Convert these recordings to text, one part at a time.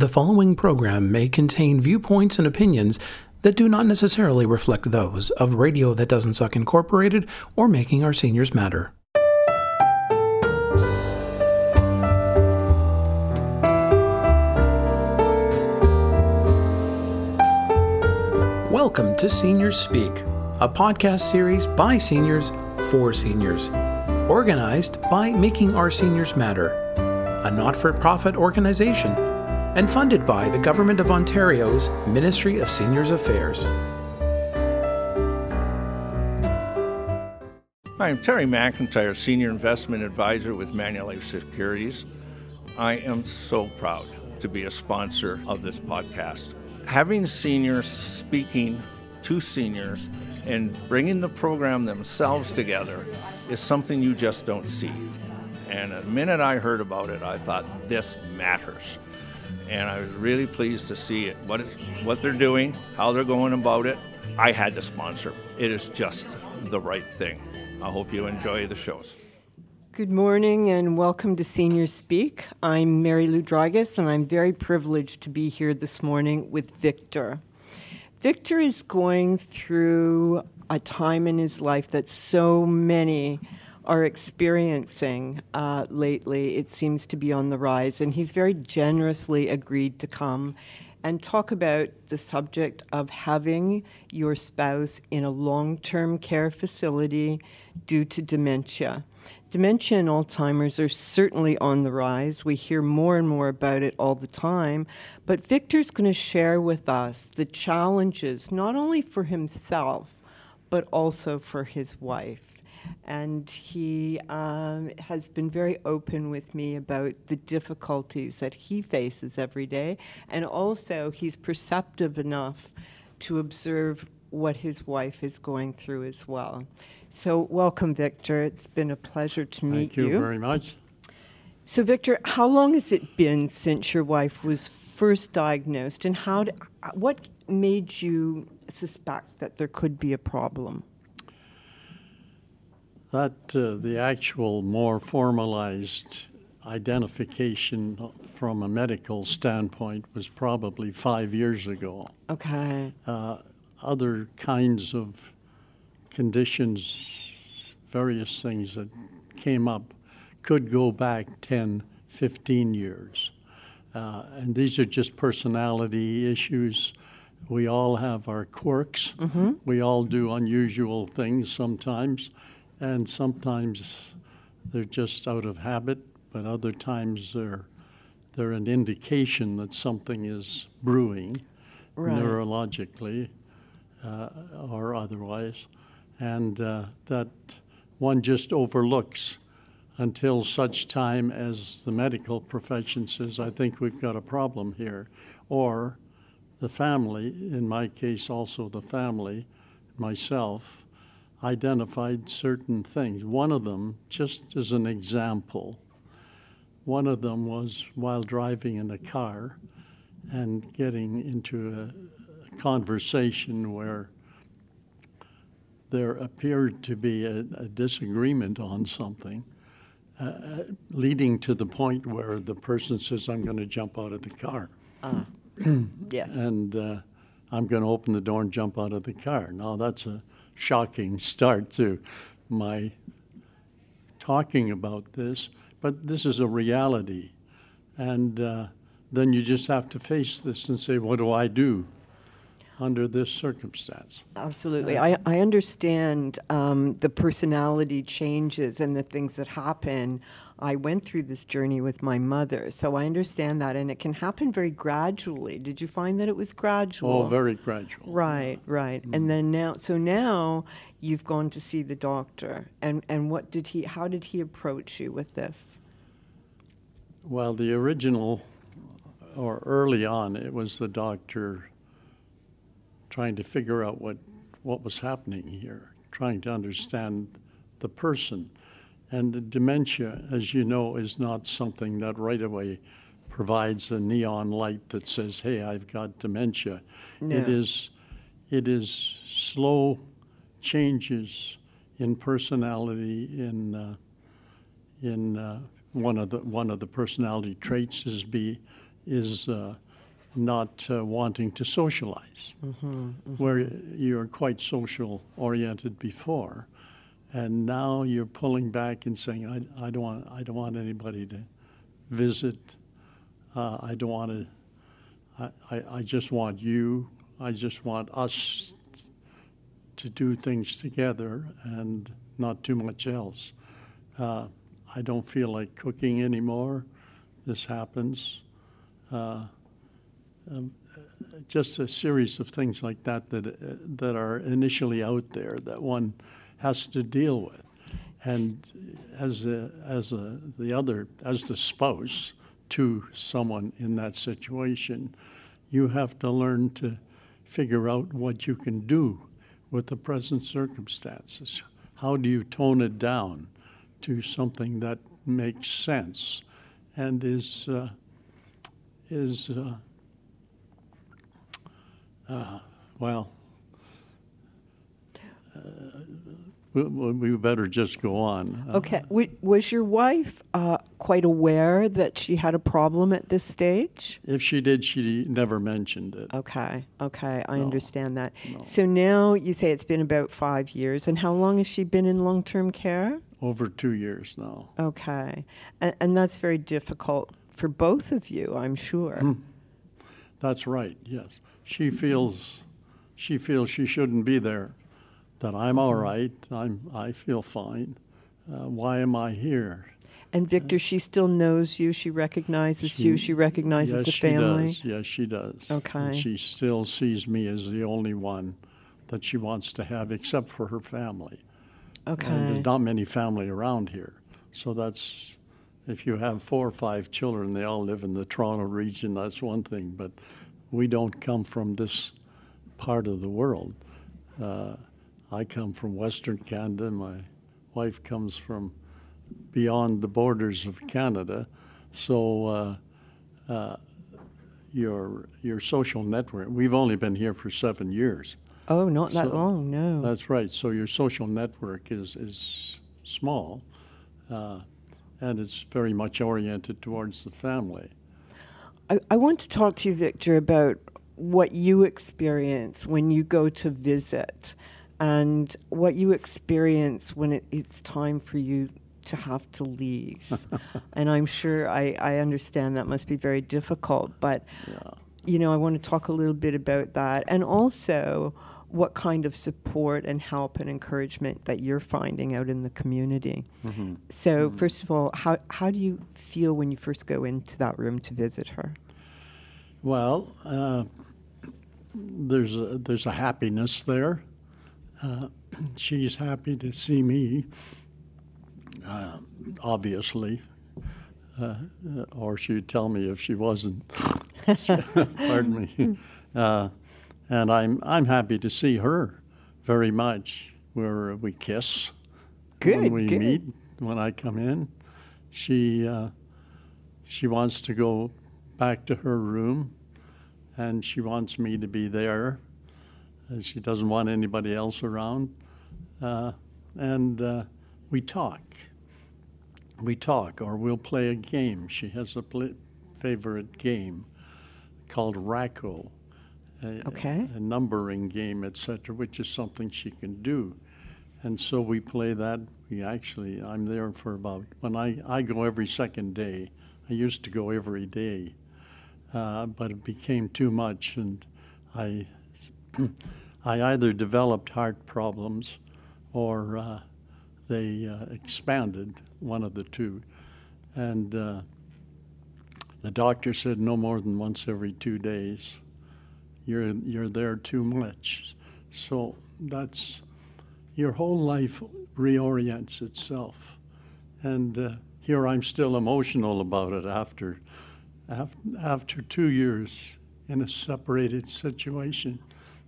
The following program may contain viewpoints and opinions that do not necessarily reflect those of Radio That Doesn't Suck Incorporated or Making Our Seniors Matter. Welcome to Seniors Speak, a podcast series by seniors for seniors, organized by Making Our Seniors Matter, a not for profit organization, and funded by the Government of Ontario's Ministry of Seniors Affairs. Hi, I'm Terry McIntyre, Senior Investment Advisor with Manulife Securities. I am so proud to be a sponsor of this podcast. Having seniors speaking to seniors and bringing the program themselves together is something you just don't see. And the minute I heard about it, I thought, this matters. And I was really pleased to see it, what, it's, what they're doing, how they're going about it. I had to sponsor. It is just the right thing. I hope you enjoy the shows. Good morning and welcome to Senior Speak. I'm Mary Lou Dragas and I'm very privileged to be here this morning with Victor. Victor is going through a time in his life that so many are experiencing uh, lately. It seems to be on the rise, and he's very generously agreed to come and talk about the subject of having your spouse in a long term care facility due to dementia. Dementia and Alzheimer's are certainly on the rise. We hear more and more about it all the time. But Victor's going to share with us the challenges, not only for himself, but also for his wife. And he um, has been very open with me about the difficulties that he faces every day. And also, he's perceptive enough to observe what his wife is going through as well. So, welcome, Victor. It's been a pleasure to meet you. Thank you, very much. So, Victor, how long has it been since your wife was first diagnosed, and how? What made you suspect that there could be a problem? That uh, the actual more formalized identification from a medical standpoint was probably five years ago. Okay. Uh, other kinds of conditions, various things that came up, could go back 10, 15 years. Uh, and these are just personality issues. We all have our quirks. Mm-hmm. We all do unusual things sometimes, and sometimes they're just out of habit, but other times they're they're an indication that something is brewing Right. neurologically uh, or otherwise, and uh, that one just overlooks until such time as the medical profession says, I think we've got a problem here, or the family, in my case also the family, myself, identified certain things. One of them, just as an example, one of them was while driving in a car and getting into a conversation where there appeared to be a, a disagreement on something, uh, leading to the point where the person says, I'm going to jump out of the car. Yes. And uh, I'm going to open the door and jump out of the car. Now, that's a shocking start to my talking about this, but this is a reality. And uh, then you just have to face this and say, what do I do under this circumstance? Absolutely. I, I understand um, the personality changes and the things that happen. I went through this journey with my mother, so I understand that, and it can happen very gradually. Did you find that it was gradual? Oh, very gradual. Right, right. And then now, so now you've gone to see the doctor, and, and what did he, how did he approach you with this? Well, the original, or early on, it was the doctor trying to figure out what, what was happening here, trying to understand the person. And dementia, as you know, is not something that right away provides a neon light that says, hey, I've got dementia. It is, it is slow changes in personality, in, uh, in uh, one of the one of the personality traits is be is uh, not uh, wanting to socialize, where you're quite social oriented before, and now you're pulling back and saying, I, I don't want I don't want anybody to visit. Uh, I don't want to. I, I, I just want you. I just want us to do things together and not too much else. Uh, I don't feel like cooking anymore. This happens. Uh, um, just a series of things like that that uh, that are initially out there that one has to deal with, and as a, as a, the other as the spouse to someone in that situation, you have to learn to figure out what you can do with the present circumstances. How do you tone it down to something that makes sense and is uh, is uh, uh, well. uh, We, we better just go on. Uh, Okay. W- was your wife uh, quite aware that she had a problem at this stage? If she did, she never mentioned it. Okay. Okay. I No, understand that. no. So now you say it's been about five years. And how long has she been in long term care? Over two years now. Okay. And, and that's very difficult for both of you, I'm sure. Hmm. That's right. Yes, she feels she feels she shouldn't be there. That I'm all right. I'm I feel fine. Uh, why am I here? And Victor, she still knows you. She recognizes you. She recognizes yes, the she family. does. Yes, she does. Okay. And she still sees me as the only one that she wants to have, except for her family. And Okay. there's not many family around here, so that's if you have four or five children, they all live in the Toronto region. That's one thing, but we don't come from this part of the world. Uh, I come from Western Canada. My wife comes from beyond the borders of Canada, so. Uh, uh, your your social network. We've only been here for seven years. Oh, not that So- long, no. That's right. So your social network is is small, uh, and it's very much oriented towards the family. I, I want to talk to you, Victor, about what you experience when you go to visit and what you experience when it, it's time for you to have to leave. and I'm sure I, I understand that must be very difficult, but Yeah. you know, I want to talk a little bit about that and also what kind of support and help and encouragement that you're finding out in the community. Mm-hmm. So, first of all, how, how do you feel when you first go into that room to visit her? Well, uh, there's a, there's a happiness there. Uh, she's happy to see me, uh, obviously, uh, or she'd tell me if she wasn't. Pardon me. Uh, and I'm I'm happy to see her very much. Where we kiss when we good. meet when I come in. She uh, she wants to go back to her room, and she wants me to be there. And she doesn't want anybody else around, uh, and uh, we talk. We talk, or we'll play a game. She has a pl- favorite game called Rack-O, a, Okay. a numbering game, etc., which is something she can do. And so we play that. We actually, I'm there for about, when I, I go every second day. I used to go every day, uh, but it became too much, and I, I either developed heart problems or uh, they uh, expanded, one of the two. And uh, the doctor said no more than once every two days. You're, you're there too much. So that's your whole life reorients itself. And uh, here I'm still emotional about it after, after, after two years in a separated situation.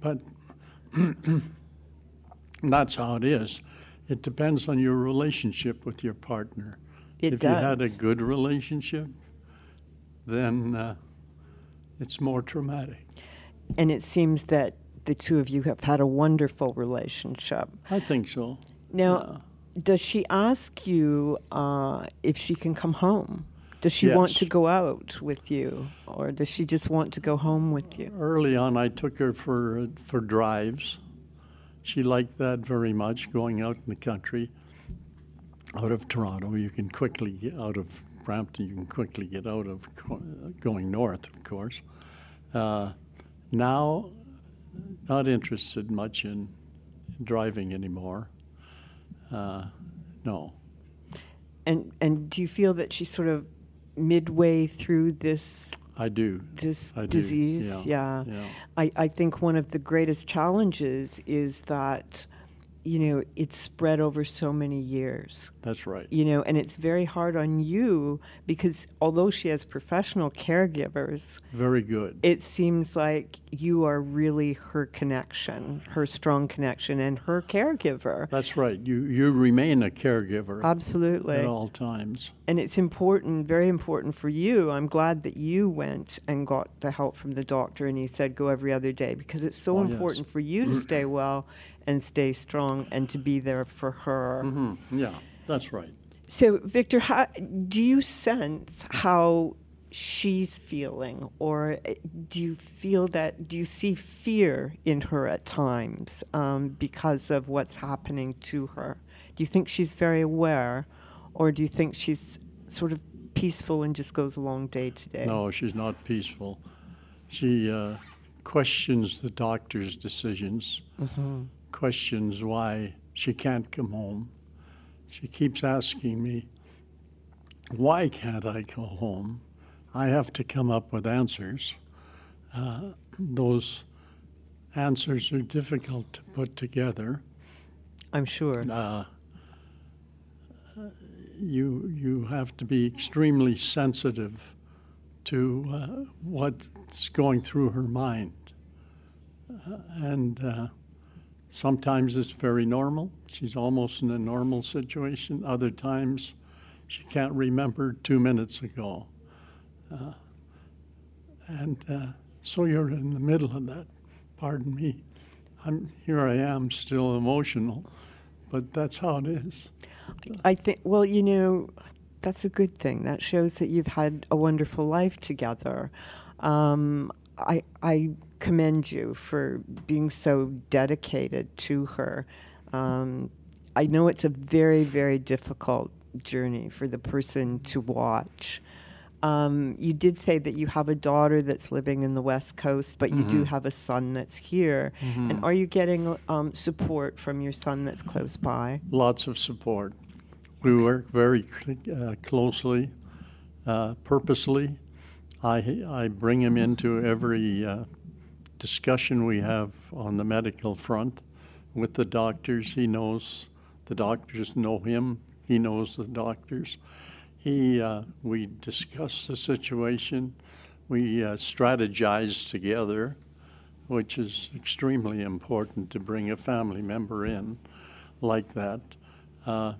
But that's how it is. It depends on your relationship with your partner. It if you had a good relationship, then uh, it's more traumatic. And it seems that the two of you have had a wonderful relationship. I think so. Now, does she ask you uh, if she can come home Does she want to go out with you, or does she just want to go home with you? Early on, I took her for for drives. She liked that very much, going out in the country. Out of Toronto, you can quickly get out of Brampton. You can quickly get out of co- going north, of course. Uh, now, not interested much in driving anymore. Uh, no. And and do you feel that she's sort of midway through this I do. this I do, disease? yeah, yeah. I, I think one of the greatest challenges is that, you know, it's spread over so many years. That's right. You know, and it's very hard on you because although she has professional caregivers, Very good. it seems like you are really her connection, her strong connection, and her caregiver. That's right. You you remain a caregiver Absolutely. at all times. And it's important, very important for you. I'm glad that you went and got the help from the doctor and he said go every other day because it's so Oh, yes. important for you to stay well and stay strong and to be there for her. hmm Yeah, that's right. So, Victor, how, do you sense how she's feeling, or uh, do you feel that, do you see fear in her at times um, because of what's happening to her? Do you think she's very aware, or do you think she's sort of peaceful and just goes along day to day? No, she's not peaceful. She uh, questions the doctor's decisions, questions why she can't come home. She keeps asking me, why can't I go home? I have to come up with answers. Uh, those answers are difficult to put together. I'm sure. uh, you you have to be extremely sensitive to uh, what's going through her mind, uh, and uh, sometimes it's very normal. She's almost in a normal situation. Other times, she can't remember two minutes ago, uh, and uh, so you're in the middle of that. Pardon me. I'm here. I am still emotional, but that's how it is. I think, well, you know, that's a good thing. That shows that you've had a wonderful life together. Um, I, I commend you for being so dedicated to her. Um, I know it's a very, very difficult journey for the person to watch. Um, you did say that you have a daughter that's living in the West Coast, but you do have a son that's here. And are you getting um, support from your son that's close by? Lots of support. We work very uh, closely, uh, purposely. I, I bring him into every uh, discussion we have on the medical front with the doctors. He knows the doctors know him. He knows the doctors. He, uh, we discuss the situation. We uh, strategize together, which is extremely important to bring a family member in like that. Uh,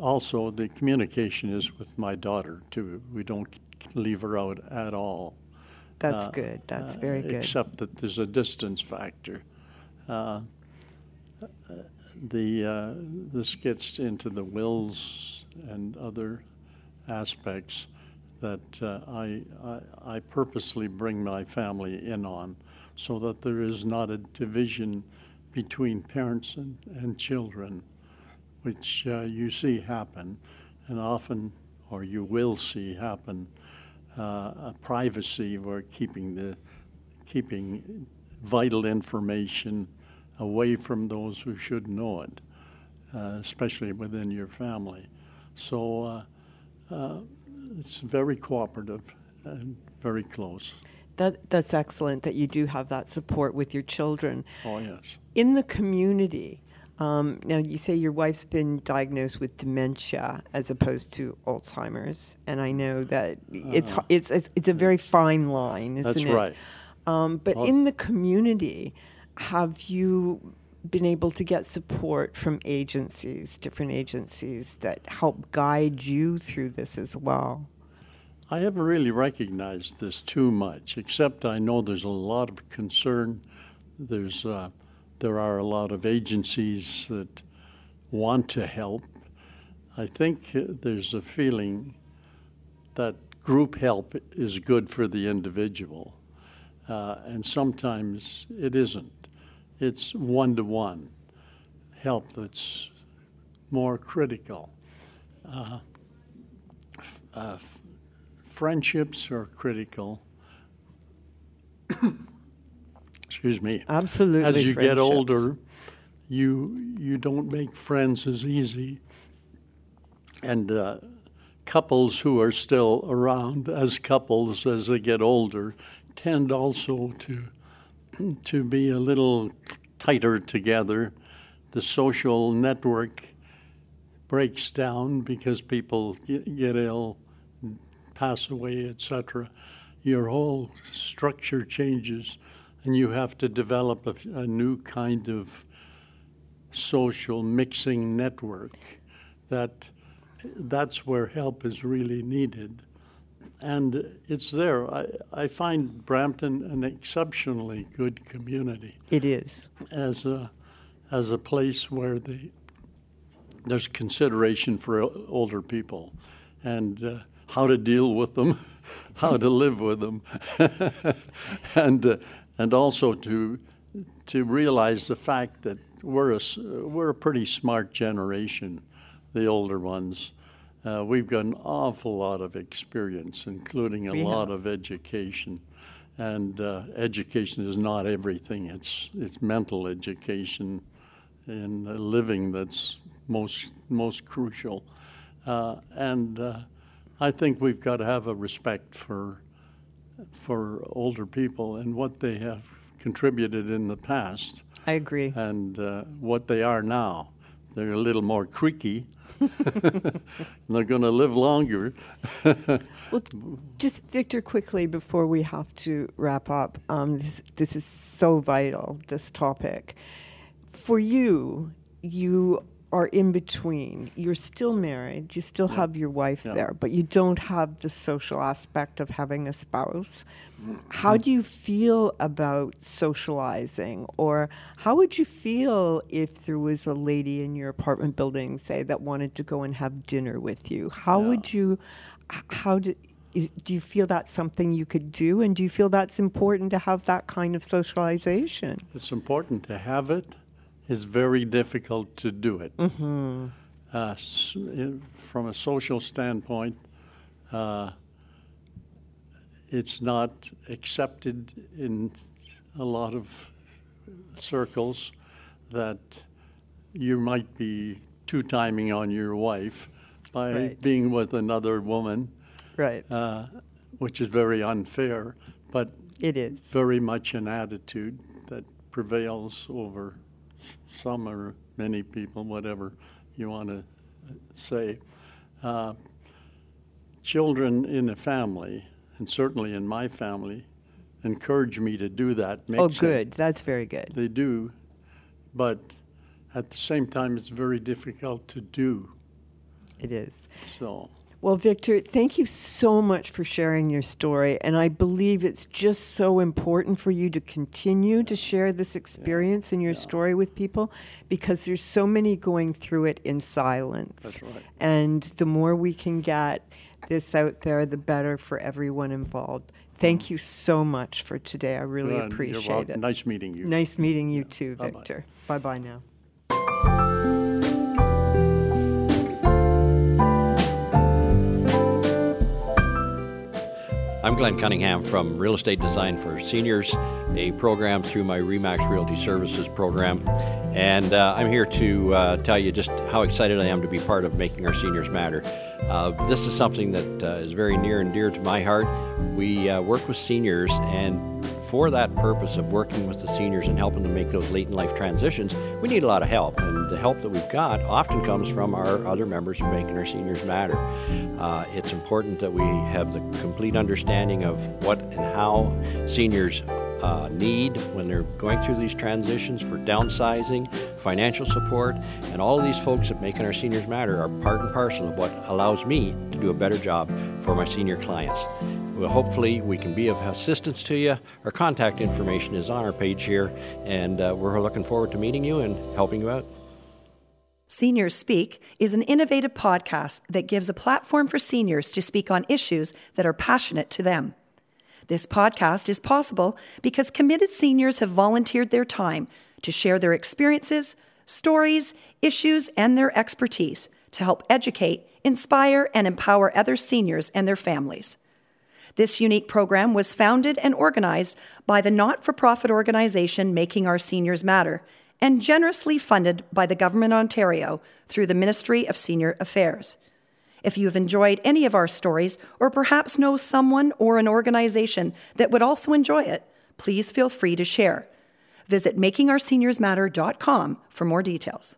also, the communication is with my daughter too. We don't leave her out at all. That's Uh, good. That's uh, very good. Except that there's a distance factor. Uh, the uh, this gets into the wills and other aspects that uh, I, I I purposely bring my family in on, so that there is not a division between parents and, and children, which uh, you see happen, and often, or you will see happen, privacy or keeping the keeping vital information away from those who should know it, uh, especially within your family. So uh, uh, it's very cooperative and very close. That that's excellent that you do have that support with your children Oh yes. in the community. Um, now you say your wife's been diagnosed with dementia as opposed to Alzheimer's, and I know that it's Uh, it's it's, it's a very fine line, isn't That's it? right. Um, but Well- in the community, have you been able to get support from agencies, different agencies that help guide you through this as well? I haven't really recognized this too much, except I know there's a lot of concern. There's uh, there are a lot of agencies that want to help. I think there's a feeling that group help is good for the individual, uh, and sometimes it isn't. It's one to one help that's more critical. Uh, uh, friendships are critical. Excuse me. Absolutely. As you get older, you you don't make friends as easy, and uh, couples who are still around as couples as they get older tend also to to be a little tighter together. The social network breaks down because people get, get ill, pass away, etc. Your whole structure changes, and you have to develop a, a new kind of social mixing network that that's where help is really needed. And it's there. I, I find Brampton an exceptionally good community It is. as a, as a place where the, there's consideration for older people and uh, how to deal with them, how to live with them, and, uh, and also to, to realize the fact that we're a, we're a pretty smart generation, the older ones. Uh, we've got an awful lot of experience, including a We lot have. of education. And uh, education is not everything. It's it's mental education and uh, living that's most most crucial. Uh, and uh, I think we've got to have a respect for for older people and what they have contributed in the past I agree. and uh, what they are now. They're a little more creaky. and they're going to live longer. Well, just Victor, quickly before we have to wrap up, um, this, this is so vital, this topic. For you, you are in between. You're still married, you still have your wife Yeah. there, but you don't have the social aspect of having a spouse. Mm-hmm. How do you feel about socializing? Or how would you feel if there was a lady in your apartment building, say, that wanted to go and have dinner with you? How Yeah. would you, how do, is, do you feel that's something you could do? And do you feel that's important to have that kind of socialization? It's important to have it. It's very difficult to do it. Mm-hmm. Uh, from a social standpoint, uh, it's not accepted in a lot of circles that you might be two timing on your wife by Right. being with another woman, Right. uh, which is very unfair, but it is. very much an attitude that prevails over some or many people, whatever you want to say. Uh, children in a family, and certainly in my family, encourage me to do that. Oh, good. That's very good. They do, but at the same time, it's very difficult to do. It is. So, Well, Victor, thank you so much for sharing your story. And I believe it's just so important for you to continue to share this experience and your story with people because there's so many going through it in silence. That's right. And the more we can get this out there, the better for everyone involved. Thank mm. you so much for today. I really. You're appreciate it. Nice meeting you. Nice meeting you too, Victor. Bye bye now. I'm Glenn Cunningham from Real Estate Design for Seniors, a program through my REMAX Realty Services program. And uh, I'm here to uh, tell you just how excited I am to be part of Making Our Seniors Matter. Uh, this is something that uh, is very near and dear to my heart. We uh, work with seniors, and for that purpose of working with the seniors and helping them make those late in life transitions, we need a lot of help. And the help that we've got often comes from our other members of Making Our Seniors Matter. Uh, it's important that we have the complete understanding of what and how seniors uh, need when they're going through these transitions for downsizing, financial support, and all of these folks at Making Our Seniors Matter are part and parcel of what allows me to do a better job for my senior clients. Well, hopefully, we can be of assistance to you. Our contact information is on our page here, and uh, we're looking forward to meeting you and helping you out. Seniors Speak is an innovative podcast that gives a platform for seniors to speak on issues that are passionate to them. This podcast is possible because committed seniors have volunteered their time to share their experiences, stories, issues, and their expertise to help educate, inspire, and empower other seniors and their families. This unique program was founded and organized by the not for profit organization Making Our Seniors Matter and generously funded by the Government of Ontario through the Ministry of Senior Affairs. If you have enjoyed any of our stories, or perhaps know someone or an organization that would also enjoy it, please feel free to share. Visit makingourseniorsmatter.com for more details.